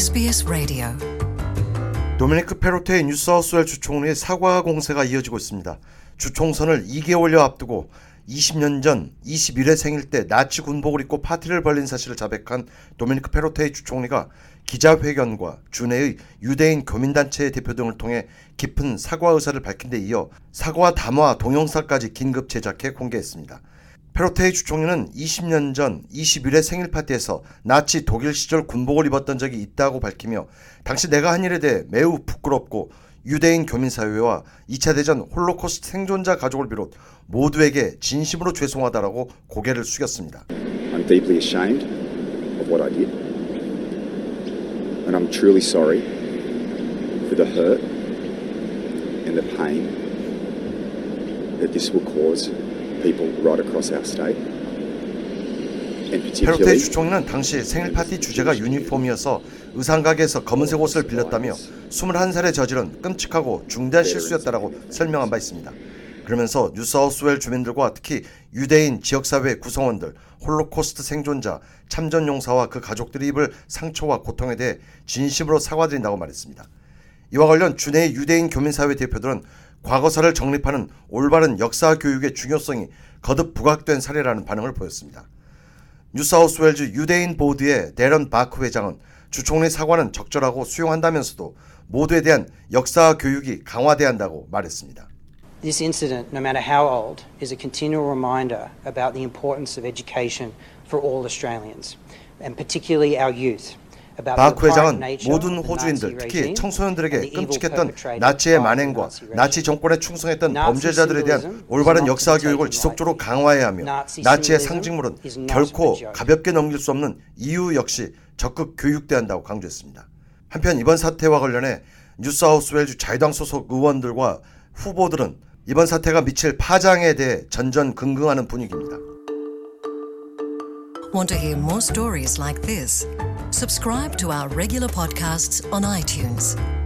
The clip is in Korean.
SBS Radio. 도미니크 페로테이 뉴사우스웨일스 주총리의 사과 공세가 이어지고 있습니다. 주총선을 2개월여 앞두고 20년 전 21회 생일 때 나치 군복을 입고 파티를 벌린 사실을 자백한 도미니크 페로테이 주총리가 기자회견과 주내의 유대인 교민단체의 대표 등을 통해 깊은 사과 의사를 밝힌 데 이어 사과 담화 동영상까지 긴급 제작해 공개했습니다. 페로테이 주총리는 20년 전 21회 생일 파티에서 나치 독일 시절 군복을 입었던 적이 있다고 밝히며 당시 내가 한 일에 대해 매우 부끄럽고 유대인 교민사회와 2차 대전 홀로코스트 생존자 가족을 비롯 모두에게 진심으로 죄송하다라고 고개를 숙였습니다. I'm deeply ashamed of what I did. And I'm truly sorry for the hurt and the pain that this will cause people right across our state. And 페로테이 particularly 주총리는 당시 생일 파티 주제가 유니폼이어서 의상가게에서 검은색 옷을 빌렸다며 21살에 저지른 끔찍하고 중대한 실수였다라고 설명한 바 있습니다. 그러면서 뉴사우스웨일스 주민들과 특히 유대인 지역사회 구성원들, 홀로코스트 생존자, 참전용사와 그 가족들이 입을 상처와 고통에 대해 진심으로 사과드린다고 말했습니다. 이와 관련 주내의 유대인 교민사회 대표들은 과거사를 정립하는 올바른 역사 교육의 중요성이 거듭 부각된 사례라는 반응을 보였습니다. 뉴사우스웨일즈 유대인 Board의 대런 바크 회장은 주총리 사과는 적절하고 수용한다면서도 모두에 대한 역사 교육이 강화돼야 한다고 말했습니다. This incident, no matter how old, is a continual reminder about the importance of education for all Australians, and particularly our youth. 바크 회장은 모든 호주인들, 특히 청소년들에게 끔찍했던 나치의 만행과. 나치 정권에 충성했던 범죄자들에 대한 올바른 역사 교육을 지속적으로. 강화해야 하며 나치의 상징물은 결코. 가볍게 넘길 수 없는 이유 역시 적극 교육돼야 한다고 강조했습니다. 한편 이번 사태와 관련해 뉴사우스웨일즈 자유당 소속 의원들과 후보들은 이번 사태가 미칠 파장에 대해 전전긍긍하는 분위기입니다. subscribe to our regular podcasts on iTunes.